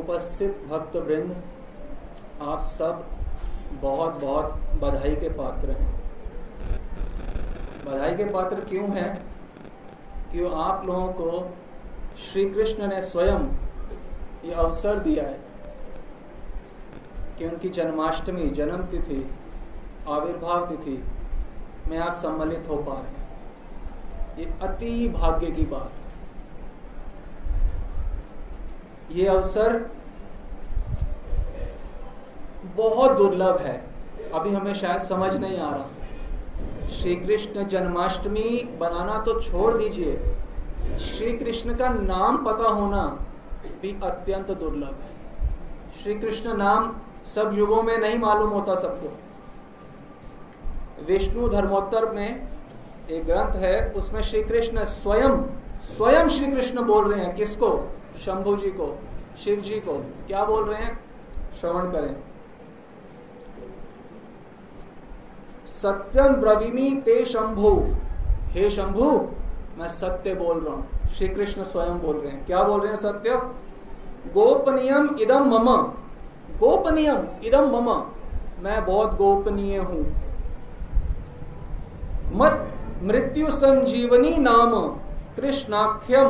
उपस्थित भक्त वृंद आप सब बहुत बहुत बधाई के पात्र हैं। बधाई के पात्र क्यों हैं? क्यों आप लोगों को श्री कृष्ण ने स्वयं ये अवसर दिया है? कि उनकी जन्माष्टमी, जन्म तिथि, आविर्भाव तिथि में आप सम्मिलित हो पा रहे हैं। ये अति भाग्य की बात। ये अवसर बहुत दुर्लभ है। अभी हमें शायद समझ नहीं आ रहा। श्री कृष्ण जन्माष्टमी बनाना तो छोड़ दीजिए। श्री कृष्ण का नाम पता होना भी अत्यंत दुर्लभ है। श्री कृष्ण नाम सब युगों में नहीं मालूम होता सबको। विष्णु धर्मोत्तर में एक ग्रंथ है, उसमें श्री कृष्ण स्वयं स्वयं श्री कृष्ण बोल रहे हैं। किसको? शंभु जी को, शिव जी को, क्या बोल रहे हैं? श्रवण करें। सत्यम ब्रवीमी ते शंभु। हे शंभु, मैं सत्य बोल रहा हूँ। श्री कृष्ण स्वयं बोल रहे हैं। क्या बोल रहे हैं सत्य? गोपनीयम इदम मम। गोपनीयम इदम मम। मैं बहुत गोपनीय हूँ। मत मृत्यु संजीवनी नाम। कृष्णाख्यम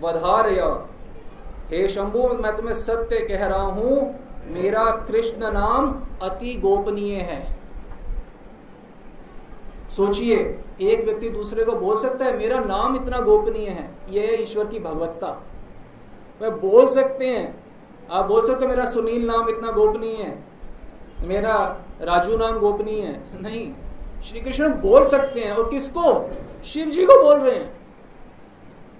वधारय। हे शंभु, मैं तुम्हें सत्य कह रहा हूँ, मेरा कृष्ण नाम अति गोपनीय है। सोचिए, एक व्यक्ति दूसरे को बोल सकता है, मेरा नाम इतना गोपनीय है यह ईश्वर की भगवत्ता। वह बोल सकते हैं, आप बोल सकते हो, मेरा सुनील नाम इतना गोपनीय है, मेरा राजू नाम गोपनीय है। नहीं, श्री कृष्ण बोल सकते हैं, और किसको? शिव जी को बोल रहे हैं।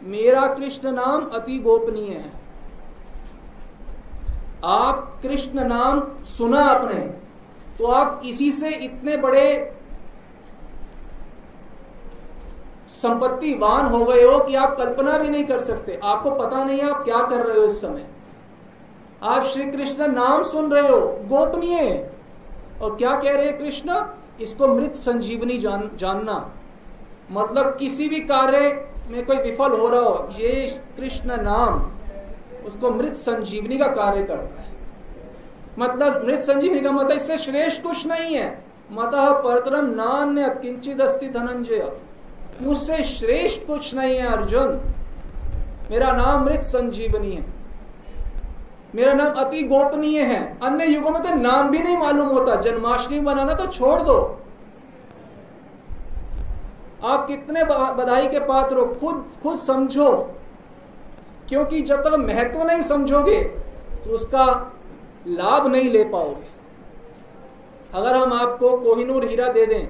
मेरा कृष्ण नाम अति गोपनीय है। आप कृष्ण नाम सुना आपने तो आप इसी से इतने बड़े संपत्तिवान हो गए हो कि आप कल्पना भी नहीं कर सकते। आपको पता नहीं आप क्या कर रहे हो इस समय। आप श्री कृष्ण नाम सुन रहे हो, गोपनीय। और क्या कह रहे हैं कृष्ण? इसको मृत संजीवनी जान, जानना। मतलब किसी भी कार्य में कोई विफल हो रहा हो, ये कृष्ण नाम। उसको मृत संजीवनी का कार्य करता है। मतलब मृत संजीवनी का मतलब इससे श्रेष्ठ कुछ नहीं है। मत परतरम नान्य किंचित अस्ति धनंजय। मुझसे श्रेष्ठ कुछ नहीं है अर्जुन। मेरा नाम मृत संजीवनी है। मेरा नाम अति गोपनीय है। अन्य युगों में तो नाम भी नहीं मालूम होता। जन्माष्टमी बनाना तो छोड़ दो। आप कितने बधाई के पात्र हो, खुद खुद समझो। क्योंकि जब तक महत्व नहीं समझोगे तो उसका लाभ नहीं ले पाओगे। अगर हम आपको कोहिनूर हीरा दे दें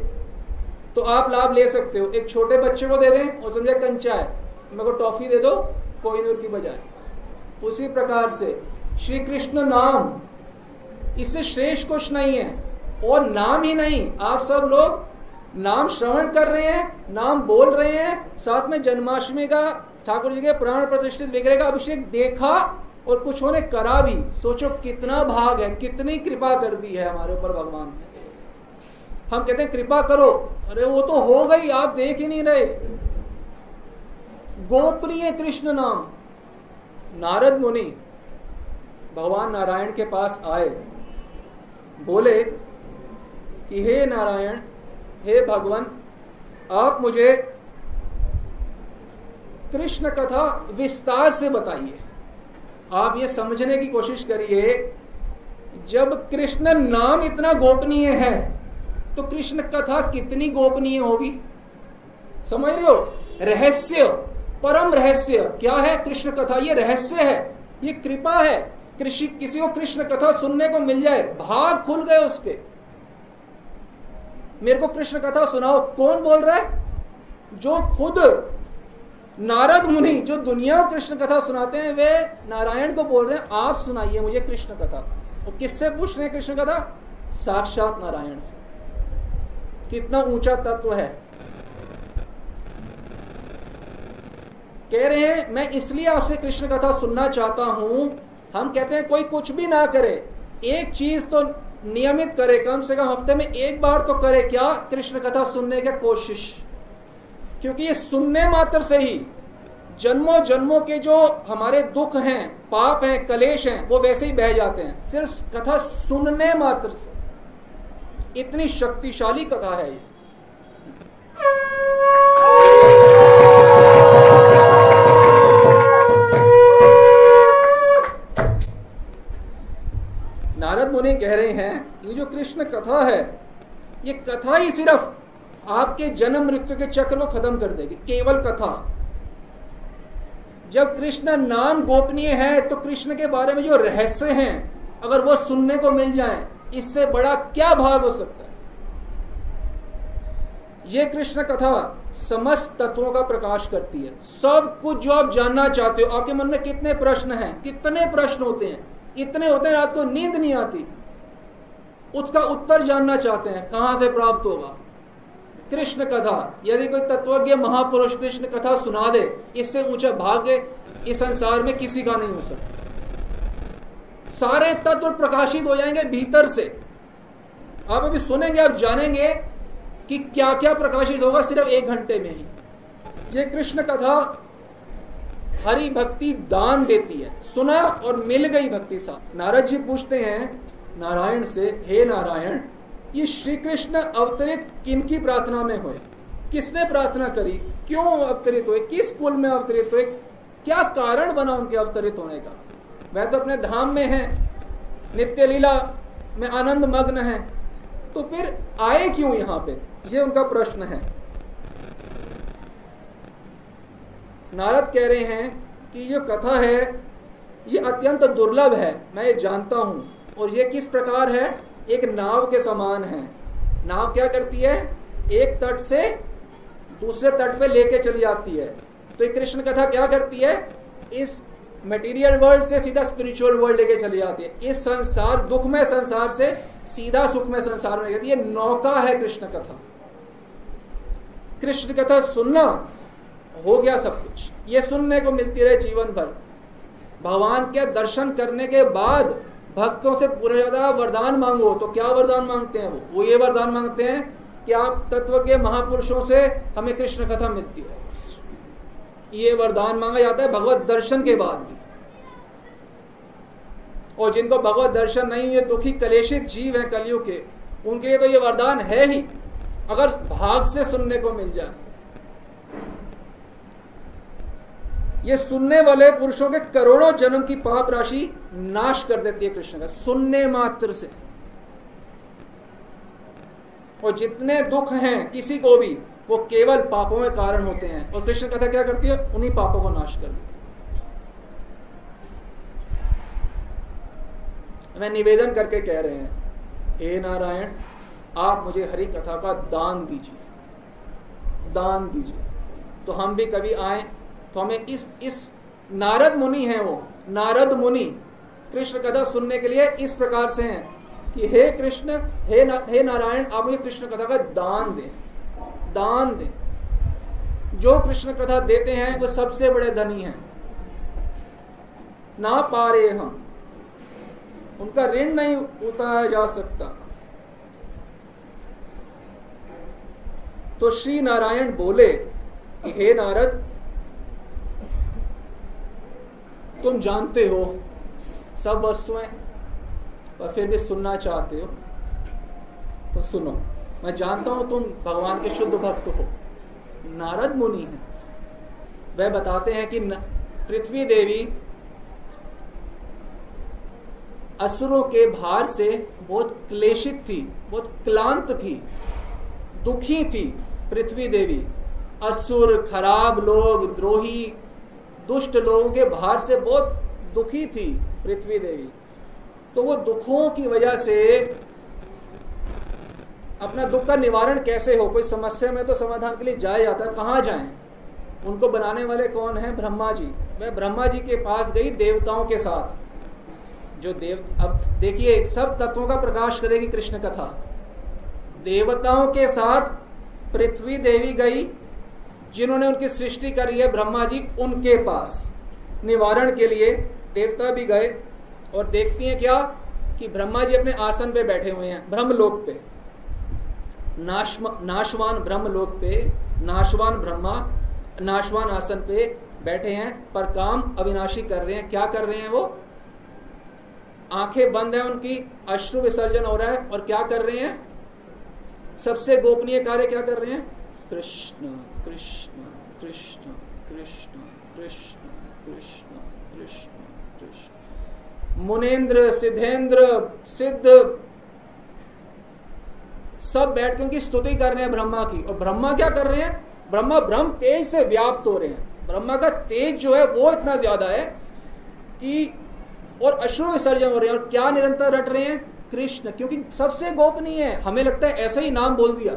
तो आप लाभ ले सकते हो। एक छोटे बच्चे को दे दें और समझे कंचा है, मेरे को टॉफी दे दो कोहिनूर की बजाय। उसी प्रकार से श्री कृष्ण नाम, इससे श्रेष्ठ कुछ नहीं है और नाम ही नहीं। आप सब लोग नाम श्रवण कर रहे हैं, नाम बोल रहे हैं, साथ में जन्माष्टमी का ठाकुर जी के प्राण प्रतिष्ठित विग्रह का अभिषेक देखा और कुछ होने करा भी। सोचो कितना भाग है, कितनी कृपा कर दी है हमारे ऊपर भगवान ने। हम कहते हैं, कृपा करो। अरे, वो तो हो गई, आप देख ही नहीं रहे। गोप्रिय कृष्ण नाम। नारद मुनि भगवान नारायण के पास आए। बोले कि, हे नारायण, हे भगवान, आप मुझे कृष्ण कथा विस्तार से बताइए। आप ये समझने की कोशिश करिए, जब कृष्ण नाम इतना गोपनीय है तो कृष्ण कथा कितनी गोपनीय होगी? समझ रहे हो? रहस्य, परम रहस्य, क्या है कृष्ण कथा? ये रहस्य है, ये कृपा है, कृषि, किसी को कृष्ण कथा सुनने को मिल जाए, भाग खुल गए उसके। मेरे को कृष्ण कथा सुनाओ, कौन बोल रहा है? जो खुद नारद मुनि जो दुनिया कृष्ण कथा सुनाते हैं, वे नारायण को बोल रहे हैं, आप सुनाइए मुझे कृष्ण कथा। और किससे पूछ रहे हैं कृष्ण कथा? साक्षात नारायण से। कितना ऊँचा तत्व है। कह रहे हैं, मैं इसलिए आपसे कृष्ण कथा सुनना चाहता हूँ। हम कहते हैं, कोई कुछ भी ना करे। एक चीज़ तो नियमित करे, कम से कम हफ़्ते में एक बार तो करे। क्या कृष्ण कथा सुनने की कोशिश? क्योंकि ये सुनने मात्र से ही जन्मों जन्मों के जो हमारे दुख हैं, पाप हैं, कलेश हैं, वो वैसे ही बह जाते हैं। सिर्फ़ कथा सुनने मात्र से। इतनी शक्तिशाली कथा है ये। नारद मुनि कह रहे हैं, ये जो कृष्ण कथा है, ये कथा ही सिर्फ़ आपके जन्म मृत्यु के चक्र को खत्म कर देगी। केवल कथा। जब कृष्ण नाम गोपनीय है तो कृष्ण के बारे में जो रहस्य हैं, अगर वो सुनने को मिल जाए, इससे बड़ा क्या भाव हो सकता है? ये कृष्ण कथा समस्त तत्वों का प्रकाश करती है। सब कुछ जो आप जानना चाहते हो, आपके मन में कितने प्रश्न हैं, कितने प्रश्न होते हैं, इतने होते हैं, रात को नींद नहीं आती। उसका उत्तर जानना चाहते हैं, कहाँ से प्राप्त होगा? कृष्ण कथा। यदि कोई तत्वज्ञ महापुरुष कृष्ण कथा सुना दे, इससे ऊँचा भाग्य इस संसार में किसी का नहीं हो सकता। सारे तत्व प्रकाशित हो जाएँगे भीतर से। आप अभी सुनेंगे, आप जानेंगे कि क्या क्या प्रकाशित होगा सिर्फ़ एक घंटे में ही। ये कृष्ण कथा हरि भक्ति दान देती है। सुना और मिल गई भक्ति साथ। नारद जी पूछते हैं, नारायण से, हे नारायण ये श्री कृष्ण अवतरित किन की प्रार्थना में हुए? किसने प्रार्थना करी? क्यों अवतरित हुए? किस कुल में अवतरित हुए? क्या कारण बना उनके अवतरित होने का? वह तो अपने धाम में है, नित्य लीला में आनंद मग्न है। तो फिर आए क्यों यहाँ पे? ये उनका प्रश्न है। नारद कह रहे हैं कि जो कथा है, ये अत्यंत दुर्लभ है, मैं ये जानता हूँ। और ये किस प्रकार है? एक नाव के समान है। नाव क्या करती है? एक तट से दूसरे तट पे लेके चली जाती है। तो कृष्ण कथा क्या करती है? इस मटेरियल वर्ल्ड से सीधा स्पिरिचुअल वर्ल्ड लेके चली जाती है। इस संसार, दुखमय संसार से सीधा सुखमय संसार में जाती है। नौका है कृष्ण कथा। कृष्ण कथा सुनना हो गया सब कुछ। ये सुनने को मिलती रहे जीवन भर। भगवान के दर्शन करने के बाद भक्तों से पूरा ज़्यादा वरदान मांगो तो क्या वरदान मांगते हैं वो? वो ये वरदान मांगते हैं कि आप तत्व के महापुरुषों से हमें कृष्ण कथा मिलती है। ये वरदान मांगा जाता है भगवत दर्शन के बाद भी। और जिनको भगवत दर्शन नहीं है, दुखी, कलेशित जीव है कलियुग के, उनके लिए तो ये वरदान है ही। अगर भाग से सुनने को मिल जाए ये सुनने वाले पुरुषों के करोड़ों जन्म की पाप राशि नाश कर देती है कृष्ण का, सुनने मात्र से। और जितने दुख हैं किसी को भी, वो केवल पापों के कारण होते हैं। और कृष्ण कथा क्या करती है? उन्हीं पापों को नाश कर देती है। मैं निवेदन करके कह रहे हैं, हे नारायण, आप मुझे हरि कथा का दान दीजिए। दान दीजिए। तो हम भी कभी आए तो हमें इस इस नारद मुनि हैं वो नारद मुनि कृष्ण कथा सुनने के लिए इस प्रकार से हैं कि हे कृष्ण हे ना, हे नारायण आप मुझे कृष्ण कथा का दान दें दान दें। जो कृष्ण कथा देते हैं वो सबसे बड़े धनी हैं। ना पा रहे हम उनका ऋण नहीं उतारा जा सकता। तो श्री नारायण बोले कि हे नारद तुम जानते हो, सब वस्तुएँ और फिर भी सुनना चाहते हो तो सुनो। मैं जानता हूँ तुम भगवान के शुद्ध भक्त हो। नारद मुनि हैं। वह बताते हैं कि पृथ्वी देवी असुरों के भार से बहुत क्लेशित थी, बहुत क्लांत थी, दुखी थी पृथ्वी देवी। असुर, खराब लोग, द्रोही दुष्ट लोगों के भार से बहुत दुखी थी पृथ्वी देवी। तो वो दुखों की वजह से अपना दुख का निवारण कैसे हो? कोई समस्या में तो समाधान के लिए जाया जाता है। कहाँ जाएँ? उनको बनाने वाले कौन है? ब्रह्मा जी। वह ब्रह्मा जी के पास गई देवताओं के साथ। जो देव, अब देखिए, सब तत्वों का प्रकाश करेगी कृष्ण कथा। देवताओं के साथ पृथ्वी देवी गई। जिन्होंने उनकी सृष्टि करी है, ब्रह्मा जी उनके पास। निवारण के लिए देवता भी गए और देखती हैं क्या? कि ब्रह्मा जी अपने आसन पे बैठे हुए हैं, ब्रह्मलोक पे। नाश नाशवान ब्रह्मलोक पे, नाशवान ब्रह्मा, नाशवान आसन पे बैठे हैं, पर काम अविनाशी कर रहे हैं। क्या कर रहे हैं वो? आँखें बंद है उनकी, अश्रु विसर्जन हो रहा है, और क्या कर रहे हैं? सबसे गोपनीय कार्य क्या कर रहे हैं? कृष्ण। कृष्ण कृष्ण कृष्ण कृष्ण कृष्ण कृष्ण कृष्ण मुनेन्द्र सिद्धेंद्र, सिद्ध, सब बैठ के स्तुति कर रहे हैं ब्रह्मा की। और ब्रह्मा क्या कर रहे हैं? ब्रह्मा ब्रह्म तेज से व्याप्त हो रहे हैं। ब्रह्मा का तेज जो है वो इतना ज़्यादा है कि और अश्रु विसर्जन हो रहे हैं और क्या निरंतर रट रहे हैं? कृष्ण। क्योंकि सबसे गोपनीय है। हमें लगता है ऐसे ही नाम बोल दिया।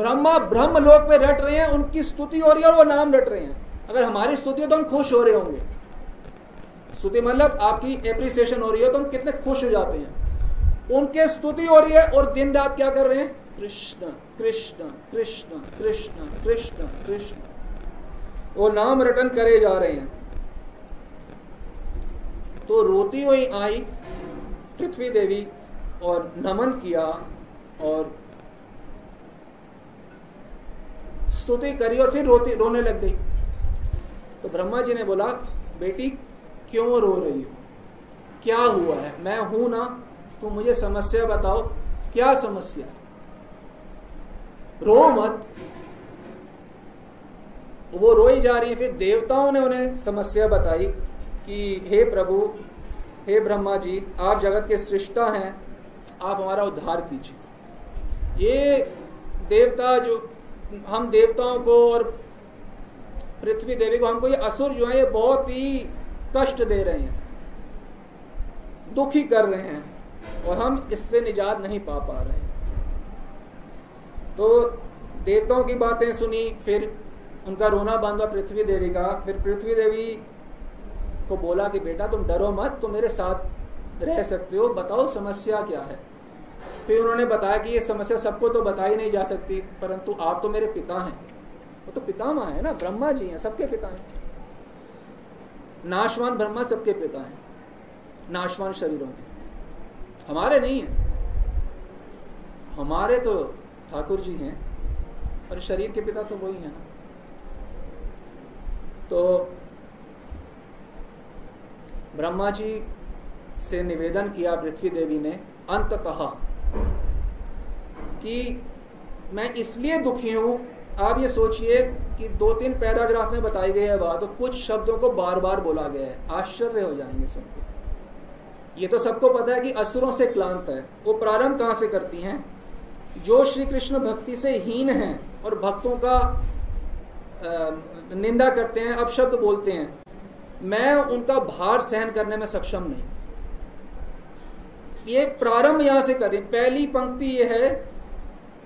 ब्रह्मा ब्रह्म लोक पे रट रहे हैं, उनकी स्तुति हो रही है और वो नाम रट रहे हैं। अगर हमारी स्तुति हो तो हम खुश हो रहे होंगे। स्तुति मतलब आपकी एप्रिसिएशन हो रही है तो हम कितने खुश हो जाते हैं। उनके स्तुति हो रही है और दिन रात क्या कर रहे हैं? कृष्ण कृष्ण कृष्ण कृष्ण कृष्ण कृष्ण। वो नाम रटन करे जा रहे हैं। तो रोती हुई आई, पृथ्वी देवी और नमन किया और स्तुति करी और फिर रोती, रोने लग गई। तो ब्रह्मा जी ने बोला, बेटी, क्यों रो रही हो? क्या हुआ है? मैं हूँ ना तो मुझे समस्या बताओ, क्या समस्या रो मत। वो रोई जा रही है, फिर देवताओं ने उन्हें समस्या बताई कि, हे प्रभु, हे ब्रह्मा जी आप जगत के सृष्टा हैं, आप हमारा उद्धार कीजिए। ये देवता जो हम देवताओं को और पृथ्वी देवी को, हमको ये असुर जो है, ये बहुत ही कष्ट दे रहे हैं, दुखी कर रहे हैं, और हम इससे निजात नहीं पा पा रहे तो देवताओं की बातें सुनी, फिर उनका रोना बांधा पृथ्वी देवी का, फिर पृथ्वी देवी को बोला कि, बेटा, तुम डरो मत, तुम मेरे साथ रह सकते हो, बताओ समस्या क्या है? फिर उन्होंने बताया कि ये समस्या सबको तो बताई नहीं जा सकती, परंतु आप तो मेरे पिता हैं। वो तो पितामह है ना, ब्रह्मा जी हैं, सबके पिता हैं। नाशवान ब्रह्मा सबके पिता हैं, नाशवान शरीरों के। हमारे नहीं है। हमारे तो ठाकुर जी हैं और शरीर के पिता तो वही है ना। तो ब्रह्मा जी से निवेदन किया पृथ्वी देवी ने, अंत कहा। कि मैं इसलिए दुखी हूँ, आप ये सोचिए कि दो तीन पैराग्राफ में बताई गई है बात तो कुछ शब्दों को बार बार बोला गया है। आश्चर्य हो जाएँगे सुनते ये तो सबको पता है कि असुरों से क्लांत है। वो प्रारंभ कहाँ से करती हैं? जो श्री कृष्ण भक्ति से हीन हैं और भक्तों का निंदा करते हैं अब शब्द बोलते हैं, मैं उनका भार सहन करने में सक्षम नहीं। ये प्रारंभ यहाँ से करें। पहली पंक्ति ये है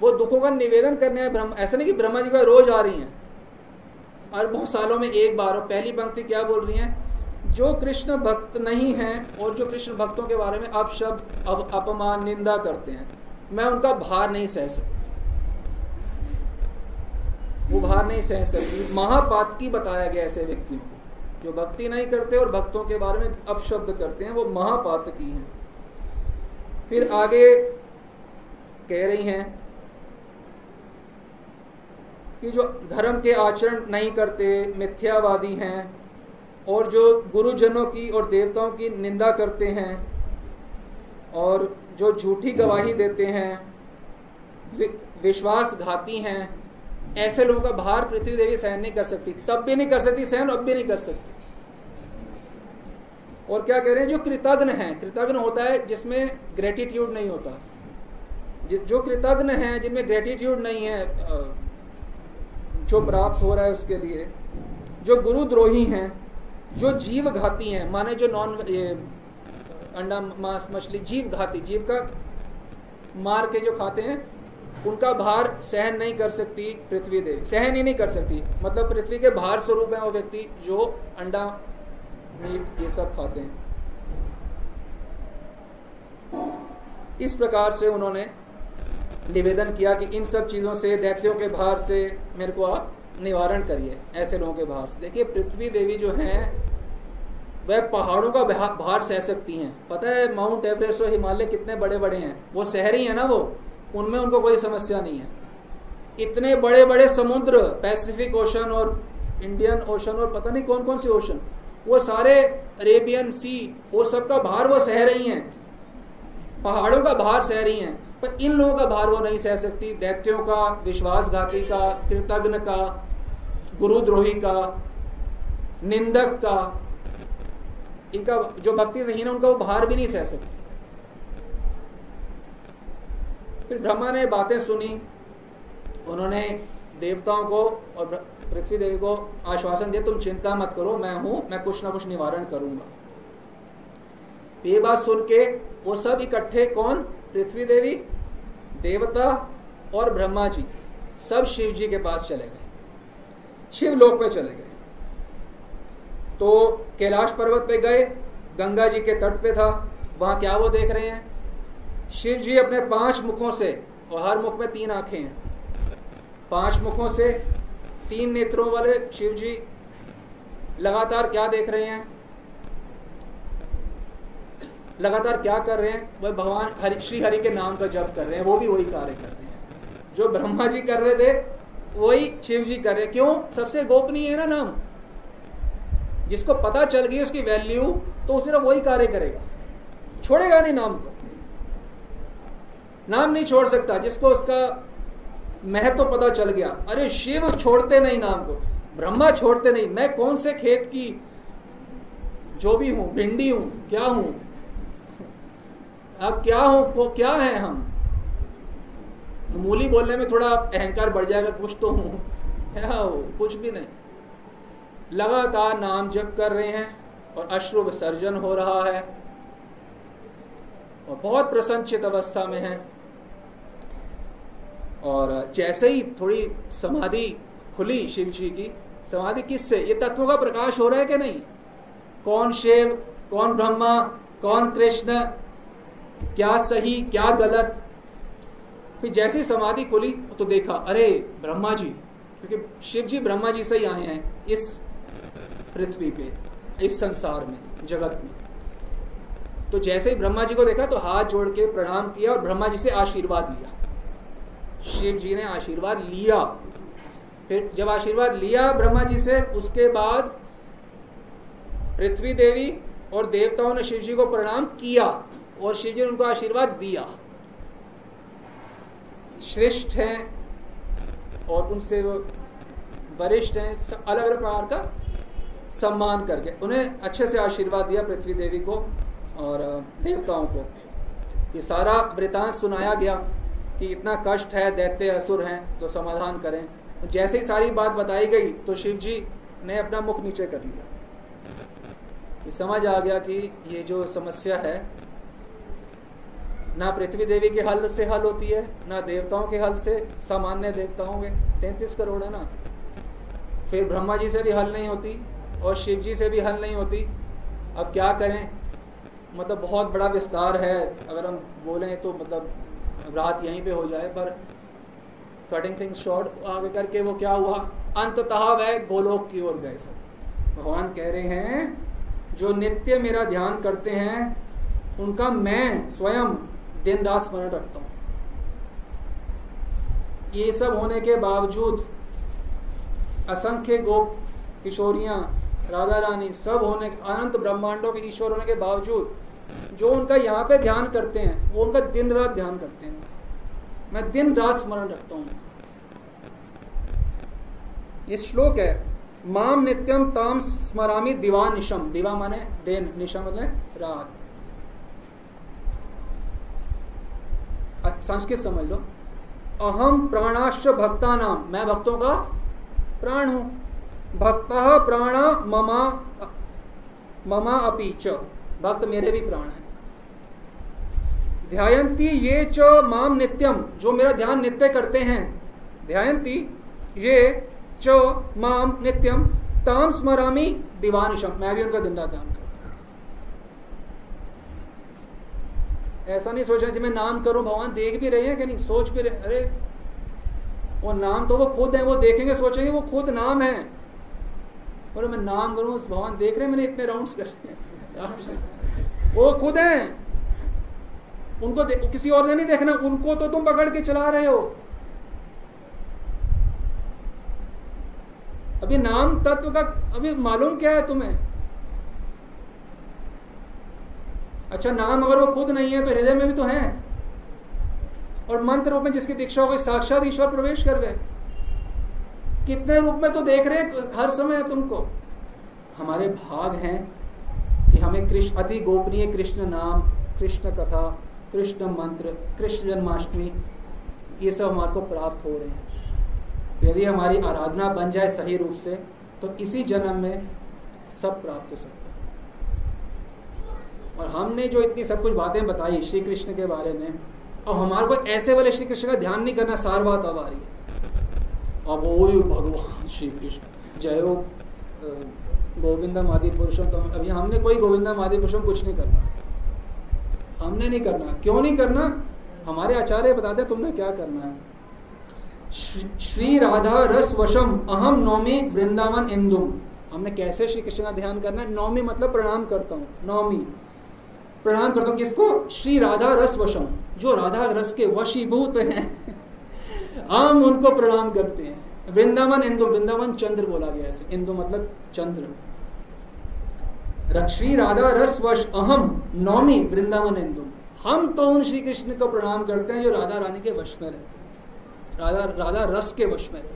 वो दुखों का निवेदन करने हैं ब्रह्म, ऐसा नहीं कि ब्रह्मा जी का रोज आ रही हैं। और बहुत सालों में एक बार, और पहली पंक्ति क्या बोल रही हैं? जो कृष्ण भक्त नहीं हैं, और जो कृष्ण भक्तों के बारे में अब शब्द, अब अपमान, निंदा करते हैं, मैं उनका भार नहीं सह सकती। वो भार नहीं सह सकती। महापात की बताया गया ऐसे व्यक्तियों को, जो भक्ति नहीं करते और भक्तों के बारे में अपशब्द करते हैं, वो महापात की हैं। फिर आगे कह रही हैं कि जो धर्म के आचरण नहीं करते, मिथ्यावादी हैं, और जो गुरुजनों की और देवताओं की निंदा करते हैं, और जो झूठी गवाही देते हैं विश्वासघाती हैं, ऐसे लोगों का भार पृथ्वी देवी सहन नहीं कर सकती। तब भी नहीं कर सकती सहन अब भी नहीं कर सकती। और क्या कह रहे हैं? जो कृतज्ञ है कृतज्ञ होता है जिसमें ग्रेटिट्यूड नहीं होता। जो कृतज्ञ हैं, जिनमें ग्रेटिट्यूड नहीं है जो प्राप्त हो रहा है उसके लिए, जो गुरुद्रोही हैं, जो जीव घाती हैं, माने जो नॉन अंडा, मांस, मछली जीव घाती जीव का मार के जो खाते हैं, उनका भार सहन नहीं कर सकती पृथ्वी देवी। सहन ही नहीं कर सकती। मतलब पृथ्वी के भार स्वरूप है वो व्यक्ति जो अंडा, मीट, ये सब खाते हैं। इस प्रकार से उन्होंने निवेदन किया कि इन सब चीज़ों से, दैत्यों के भार से मेरे को आप निवारण करिए, ऐसे लोगों के भार से। देखिए, पृथ्वी देवी जो हैं, वह पहाड़ों का भार सह सकती हैं। पता है, माउंट एवरेस्ट और हिमालय कितने बड़े बड़े हैं? वो शहरी हैं ना वो? उनमें उनको कोई समस्या नहीं है। इतने बड़े बड़े समुद्र, पैसिफिक ओशन और इंडियन ओशन और पता नहीं कौन कौन से ओशन, वो सारे अरेबियन सी, वो सबका भार वो सह रही हैं। पहाड़ों का भार सह रही हैं। पर इन लोगों का भार वो नहीं सह सकती। दैत्यों का, विश्वासघाती का, कृतज्ञ का, गुरुद्रोही का, निंदक का, इनका जो भक्ति सहीन है, उनका वो भार भी नहीं सह सकती। फिर ब्रह्मा ने बातें सुनी। उन्होंने देवताओं को और पृथ्वी देवी को आश्वासन दिया, तुम चिंता मत करो, मैं हूँ, मैं कुछ ना कुछ निवारण करूँगा। ये बात सुन के वो सब इकट्ठे कौन? पृथ्वी देवी देवता और ब्रह्मा जी सब शिव जी के पास चले गए। शिव लोक पे चले गए। तो कैलाश पर्वत पे गए, गंगा जी के तट पे था, वहाँ क्या वो देख रहे हैं? शिव जी अपने पाँच मुखों से, और हर मुख में तीन आँखें हैं। पाँच मुखों से तीन नेत्रों वाले शिव जी लगातार क्या देख रहे हैं? लगातार क्या कर रहे हैं? वह भगवान हरि, श्री हरि के नाम का जप कर रहे हैं। वो भी वही कार्य कर रहे हैं। जो ब्रह्मा जी कर रहे थे, वही शिव जी कर रहे क्यों? सबसे गोपनीय है ना नाम। जिसको पता चल गई उसकी वैल्यू तो सिर्फ़ वही कार्य करेगा। छोड़ेगा नहीं नाम को नाम नहीं छोड़ सकता। जिसको उसका महत्व तो पता चल गया। अरे शिव छोड़ते नहीं नाम को। ब्रह्मा छोड़ते नहीं। मैं कौन से खेत की जो भी हूँ, भिंडी हूँ, क्या हूँ अब क्या हो क्या है हम? मूली बोलने में थोड़ा अहंकार बढ़ जाएगा, कुछ तो हूँ। कुछ भी नहीं। लगातार नाम जप कर रहे हैं और अश्रु विसर्जन हो रहा है। और बहुत प्रसन्नचित अवस्था में है। और जैसे ही थोड़ी समाधि खुली शिव जी की, समाधि किससे? ये तत्वों का प्रकाश हो रहा है कि नहीं? कौन शिव, कौन ब्रह्मा, कौन कृष्ण क्या सही, क्या गलत? फिर जैसे समाधि खुली तो देखा, अरे, ब्रह्मा जी, क्योंकि शिव जी, ब्रह्मा जी से ही आए हैं इस पृथ्वी पे, इस संसार में, जगत में। तो जैसे ही ब्रह्मा जी को देखा तो हाथ जोड़ के प्रणाम किया और ब्रह्मा जी से आशीर्वाद लिया। शिव जी ने आशीर्वाद लिया। फिर जब आशीर्वाद लिया ब्रह्मा जी से, उसके बाद पृथ्वी देवी और देवताओं ने शिव जी को प्रणाम किया। और शिव जी ने उनको आशीर्वाद दिया। श्रेष्ठ हैं और उनसे वरिष्ठ हैं अलग अलग प्रकार का सम्मान करके। उन्हें अच्छे से आशीर्वाद दिया पृथ्वी देवी को और देवताओं को। ये सारा वृतांत सुनाया गया कि इतना कष्ट है, दैत्य असुर हैं तो समाधान करें। जैसे ही सारी बात बताई गई तो शिव जी ने अपना मुख नीचे कर लिया कि समझ आ गया कि ये जो समस्या है ना पृथ्वी देवी के हल से हल होती है, ना देवताओं के हल से सामान्य देवताओं के। तैतीस करोड़ है ना। फिर ब्रह्मा जी से भी हल नहीं होती और शिव जी से भी हल नहीं होती। अब क्या करें? मतलब बहुत बड़ा विस्तार है। अगर हम बोलें तो मतलब रात यहीं पे हो जाए, पर कटिंग थिंग्स शॉर्ट आगे करके वो क्या हुआ? अंततः वह गोलोक की ओर गए सब। भगवान कह रहे हैं, जो नित्य मेरा ध्यान करते हैं, उनका मैं स्वयं दिन रात स्मरण रखता हूँ। ये सब होने के बावजूद असंख्य गोप किशोरियाँ, राधा रानी सब होने, अनंत ब्रह्मांडों के ईश्वर होने के बावजूद जो उनका यहाँ पे ध्यान करते हैं, वो उनका दिन रात ध्यान करते हैं। मैं दिन रात स्मरण रखता हूँ। ये श्लोक है, माम नित्यम ताम स्मरामी दिवा निशम। दिवा माने दिन, निशम मतलब रात। संस्कृत समझ लो। अहम प्राणाश्च भक्ता नाम मैं भक्तों का प्राण हूँ। भक्त प्राण ममा ममा अपी च। भक्त मेरे भी प्राण है। ध्यायंती ये च माम नित्यम जो मेरा ध्यान नित्य करते हैं। ध्यायंती ये च माम नित्यम ताम स्मरामी दिवानिशम मैं भी उनका दिन ध्यान करता हूँ ऐसा नहीं सोचना चाहिए, मैं नाम करूँ, भगवान देख भी रहे हैं कि नहीं? सोच भी रहे अरे, वो नाम तो वो खुद है, वो देखेंगे, सोचेंगे, वो खुद नाम है। और मैं नाम करूँ, भगवान देख रहे हैं, मैंने इतने राउंड्स कर वो खुद हैं। उनको किसी और ने नहीं देखना, उनको तो तुम पकड़ के चला रहे हो। अभी नाम तत्व का अभी मालूम क्या है तुम्हें? अच्छा नाम अगर वो खुद नहीं है तो हृदय में भी तो है। और मंत्र रूप में जिसकी दीक्षा हो गई, साक्षात ईश्वर प्रवेश कर गए। कितने रूप में तो देख रहे हर समय तुमको। हमारे भाग हैं कि हमें कृष्ण, अति गोपनीय कृष्ण नाम, कृष्ण कथा, कृष्ण मंत्र, कृष्ण जन्माष्टमी, ये सब हमारे को प्राप्त हो रहे हैं। यदि हमारी आराधना बन जाए सही रूप से तो इसी जन्म में सब प्राप्त हो सकता और हमने जो इतनी सब कुछ बातें बताई श्री कृष्ण के बारे में और हमारे को ऐसे वाले श्री कृष्ण का ध्यान नहीं करना, सार बात अब आ रही अब वो भगवान श्री कृष्ण जय हो गोविंदम आदि पुरुषों तो अभी हमने कोई गोविंदम आदि पुरुषों कुछ नहीं करना। हमने नहीं करना। क्यों नहीं करना? हमारे आचार्य बताते तुमने क्या करना है? श्री राधा रस वशम अहम नौमी वृंदावन इंदुम। हमने कैसे श्री कृष्ण का ध्यान करना है? नौमी मतलब प्रणाम करता हूँ। नौमी। प्रणाम करता हूँ, किसको? श्री राधा रस वशम, जो राधा रस के वशीभूत हैं। हम उनको प्रणाम करते हैं। वृंदावन, इंदु, वृंदावन चंद्र बोला गया है इंदु मतलब चंद्र। श्री राधा रस वश अहम, नौमी वृंदावन इंदु। हम तो उन श्री कृष्ण को प्रणाम करते हैं, जो राधा रानी के वश में रहते हैं। राधा राधा रस के वश में रहते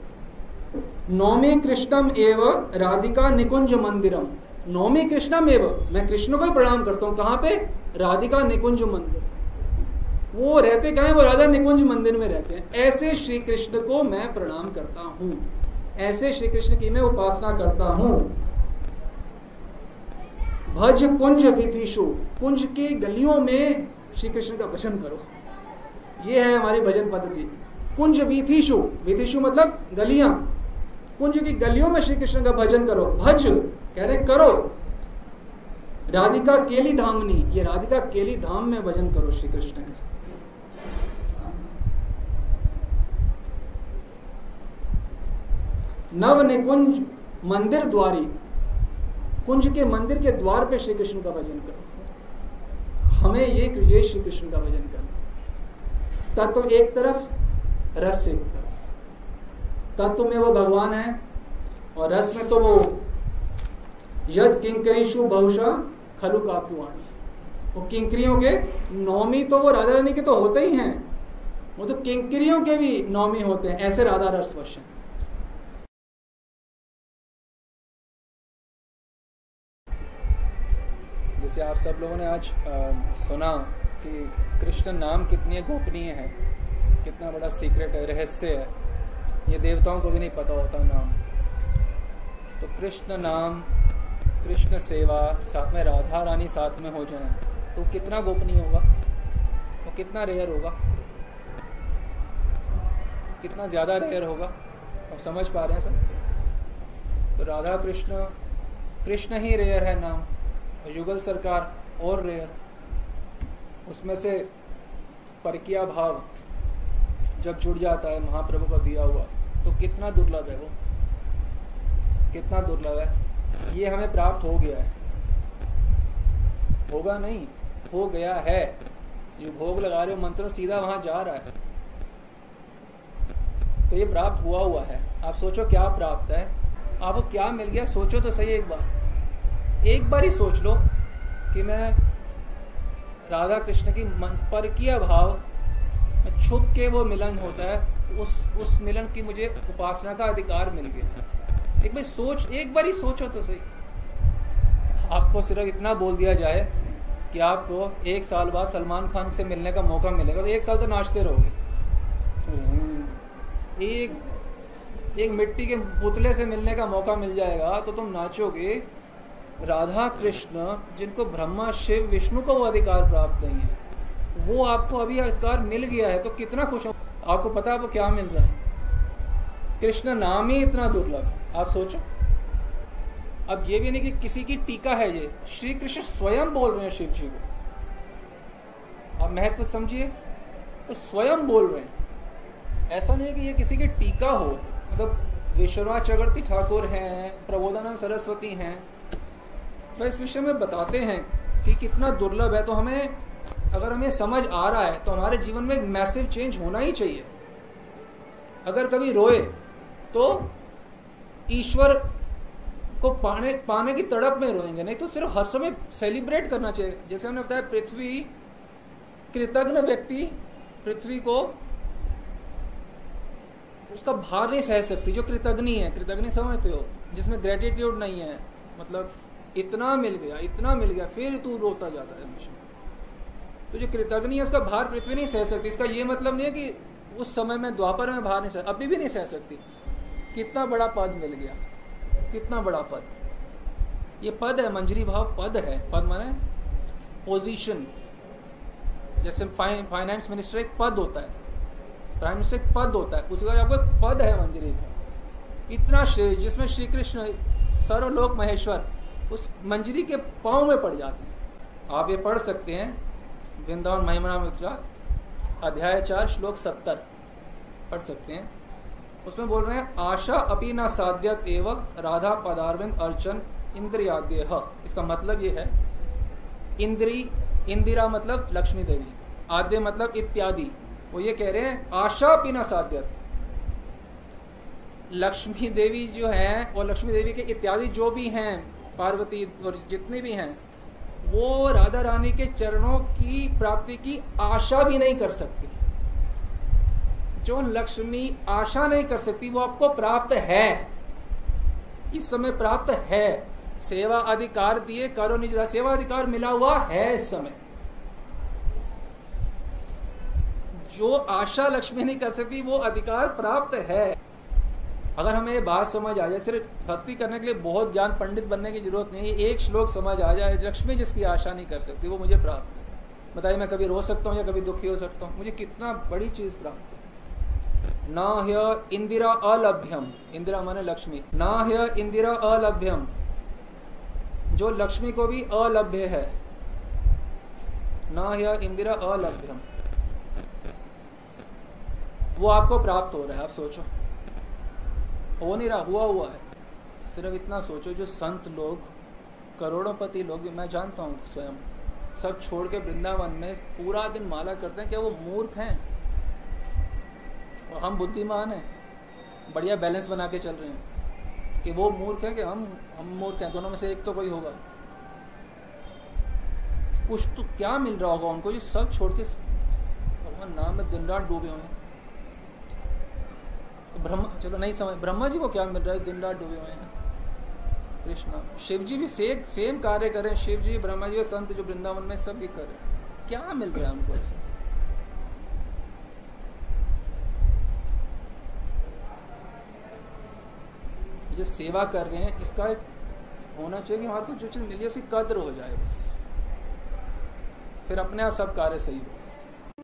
नौमी कृष्णम एव राधिका निकुंज मंदिरम। नौमी कृष्णम एव मैं कृष्ण को ही प्रणाम करता हूँ। कहाँ पे? राधिका निकुंज मंदिर। वो रहते कहा वो राधा निकुंज मंदिर में रहते हैं। ऐसे श्री कृष्ण को मैं प्रणाम करता हूँ। ऐसे श्री कृष्ण की मैं उपासना करता हूँ। भज कुंज विधिशु कुंज के गलियों में श्री कृष्ण का भजन करो। ये है हमारी भजन पद्धति। कुंज विधिशु विधिशु मतलब गलियाँ। कुंज की गलियों में श्री कृष्ण का भजन करो, भज। कह रहे, करो। राधिका केली धामनी ये राधिका केली धाम में भजन करो श्री कृष्ण का। नव निकुंज मंदिर द्वारी, कुंज के मंदिर के द्वार पे श्री कृष्ण का भजन करो। हमें ये श्री कृष्ण का भजन करना। तत्व तो एक तरफ़, रस एक तरफ़। तत्व में वो भगवान है और रस में तो वो यद किंकरीशु बहुशा खलु काकुवाणी वो किंकरियों के नौमी तो वो राधा रानी के तो होते ही हैं। वो तो किंकरियों के भी नौमी होते हैं ऐसे राधा रस वशन जैसे आप सब लोगों ने आज आ, सुना कि कृष्ण नाम कितनी गोपनीय है कितना बड़ा सीक्रेट है रहस्य है। ये देवताओं को भी नहीं पता होता नाम। तो कृष्ण नाम, कृष्ण सेवा, साथ में राधा रानी साथ में हो जाए तो कितना गोपनीय होगा? वो कितना रेयर होगा? कितना ज़्यादा रेयर होगा? आप समझ पा रहे हैं सर तो राधा कृष्ण कृष्ण ही रेयर है नाम युगल सरकार और रेयर। उसमें से परकिया भाव जब जुड़ जाता है, महाप्रभु का दिया हुआ। तो कितना दुर्लभ है वो? कितना दुर्लभ है? ये हमें प्राप्त हो गया है। होगा नहीं, हो गया है। जो भोग लगा रहे हो, मंत्र सीधा वहाँ जा रहा है। तो ये प्राप्त हुआ हुआ है। आप सोचो क्या प्राप्त है। आपको क्या मिल गया? सोचो तो सही एक बार। एक बार ही सोच लो कि मैं राधा कृष्ण की मंच पर किया भाव छुप के वो मिलन होता है, उस उस मिलन की मुझे उपासना का अधिकार मिल गया। एक बार सोच, एक बार ही सोचो तो सही। आपको सिर्फ़ इतना बोल दिया जाए कि आपको एक साल बाद सलमान खान से मिलने का मौका मिलेगा तो एक साल तो नाचते रहोगे। एक एक मिट्टी के पुतले से मिलने का मौका मिल जाएगा तो तुम नाचोगे। राधा कृष्ण, जिनको ब्रह्मा, शिव, विष्णु को वो अधिकार प्राप्त नहीं है। वो आपको अभी अधिकार मिल गया है तो कितना खुश हो? आपको पता है आपको क्या मिल रहा है? कृष्ण नाम ही इतना दुर्लभ आप सोचो। अब ये भी नहीं कि किसी की टीका है ये। श्री कृष्ण स्वयं बोल रहे हैं शिव जी को। आप महत्व समझिए। तो स्वयं बोल रहे हैं। ऐसा नहीं है कि ये किसी की टीका हो। मतलब विश्वनाथ चक्रवर्ती ठाकुर हैं, प्रबोधानंद सरस्वती हैं। तो इस विषय में बताते हैं कि कितना दुर्लभ है। तो हमें अगर हमें समझ आ रहा है तो हमारे जीवन में एक मैसिव चेंज होना ही चाहिए। अगर कभी रोए तो ईश्वर को पाने पाने की तड़प में रोएँगे। नहीं तो सिर्फ़ हर समय सेलिब्रेट करना चाहिए। जैसे हमने बताया, पृथ्वी कृतज्ञ व्यक्ति, पृथ्वी को उसका भार नहीं सह सकती, जो कृतज्ञ है। कृतज्ञ समझते हो, जिसमें ग्रेटिट्यूड नहीं है मतलब इतना मिल गया, इतना मिल गया, फिर तू रोता जाता है हमेशा। तो जो कृतज्ञ है, उसका भार पृथ्वी नहीं सह सकती। इसका ये मतलब नहीं है कि उस समय में द्वापर में भार नहीं सह अभी भी नहीं सह सकती। कितना बड़ा पद मिल गया। कितना बड़ा पद। ये पद है, मंजरी भाव पद है। पद माने पोजीशन जैसे फाइनेंस मिनिस्टर एक पद होता है। प्राइम मिनिस्टर एक पद होता है। उसका आपको पद है मंजरी भाव। इतना श्रेय जिसमें श्री कृष्ण सर्वलोक महेश्वर उस मंजरी के पाँव में पड़ जाते हैं। आप ये पढ़ सकते हैं। वृंदावन महिमा मित्रा अध्याय चार, श्लोक सत्तर। पढ़ सकते हैं। उसमें बोल रहे हैं, आशा अपी न साध्यत एवं राधा पदारविंद अर्चन इंद्रियाद्य इसका मतलब ये है, इंद्री, इंदिरा मतलब लक्ष्मी देवी, आद्य मतलब इत्यादि। वो ये कह रहे हैं, आशा अपी न साध्यत। लक्ष्मी देवी जो है और लक्ष्मी देवी के इत्यादि जो भी हैं, पार्वती और जितने भी हैं वो राधा रानी के चरणों की प्राप्ति की आशा भी नहीं कर सकती। जो लक्ष्मी आशा नहीं कर सकती, वो आपको प्राप्त है। इस समय प्राप्त है। सेवा अधिकार दिए, करो निज सेवा अधिकार मिला हुआ है इस समय। जो आशा लक्ष्मी नहीं कर सकती, वो अधिकार प्राप्त है। अगर हमें ये बात समझ आ जाए, सिर्फ़ भक्ति करने के लिए बहुत ज्ञान पंडित बनने की ज़रूरत नहीं है एक श्लोक समझ आ जाए, लक्ष्मी जिसकी आशा नहीं कर सकती, वो मुझे प्राप्त है। बताइए, मैं कभी रो सकता हूँ या कभी दुखी हो सकता हूँ? मुझे कितना बड़ी चीज़ प्राप्त है। ना ह्य इंदिरा अलभ्यम, इंदिरा माने लक्ष्मी। ना ह्य इंदिरा अलभ्यम, जो लक्ष्मी को भी अलभ्य है। ना ह्य इंदिरा अलभ्यम। वो आपको प्राप्त हो रहा है, आप सोचो। हो नहीं रहा, हुआ हुआ है। सिर्फ़ इतना सोचो जो संत लोग, करोड़ोंपति लोग, मैं जानता हूँ स्वयं, सब छोड़ के वृंदावन में पूरा दिन माला करते हैं क्या वो मूर्ख हैं। और हम बुद्धिमान हैं, बढ़िया बैलेंस बना के चल रहे हैं कि वो मूर्ख है कि हम हम मूर्ख हैं, दोनों में से एक तो कोई होगा। कुछ तो क्या मिल रहा होगा उनको जो सब छोड़ के, भगवान नाम में दिन रात डूबे हुए हैं। ब्रह्मा, चलो नहीं समझ, ब्रह्मा जी को क्या मिल रहा है? दिन रात डूबे हुए हैं। कृष्णा शिव जी भी सेम सेम कार्य करें शिव जी ब्रह्मा जी और संत जो वृंदावन में सब भी करें क्या मिल रहा है उनको ऐसा? जो सेवा कर रहे हैं, इसका एक होना चाहिए कि हमारे को जो चीज़ मिली उसकी कद्र हो जाए बस। फिर अपने आप सब कार्य सही हो।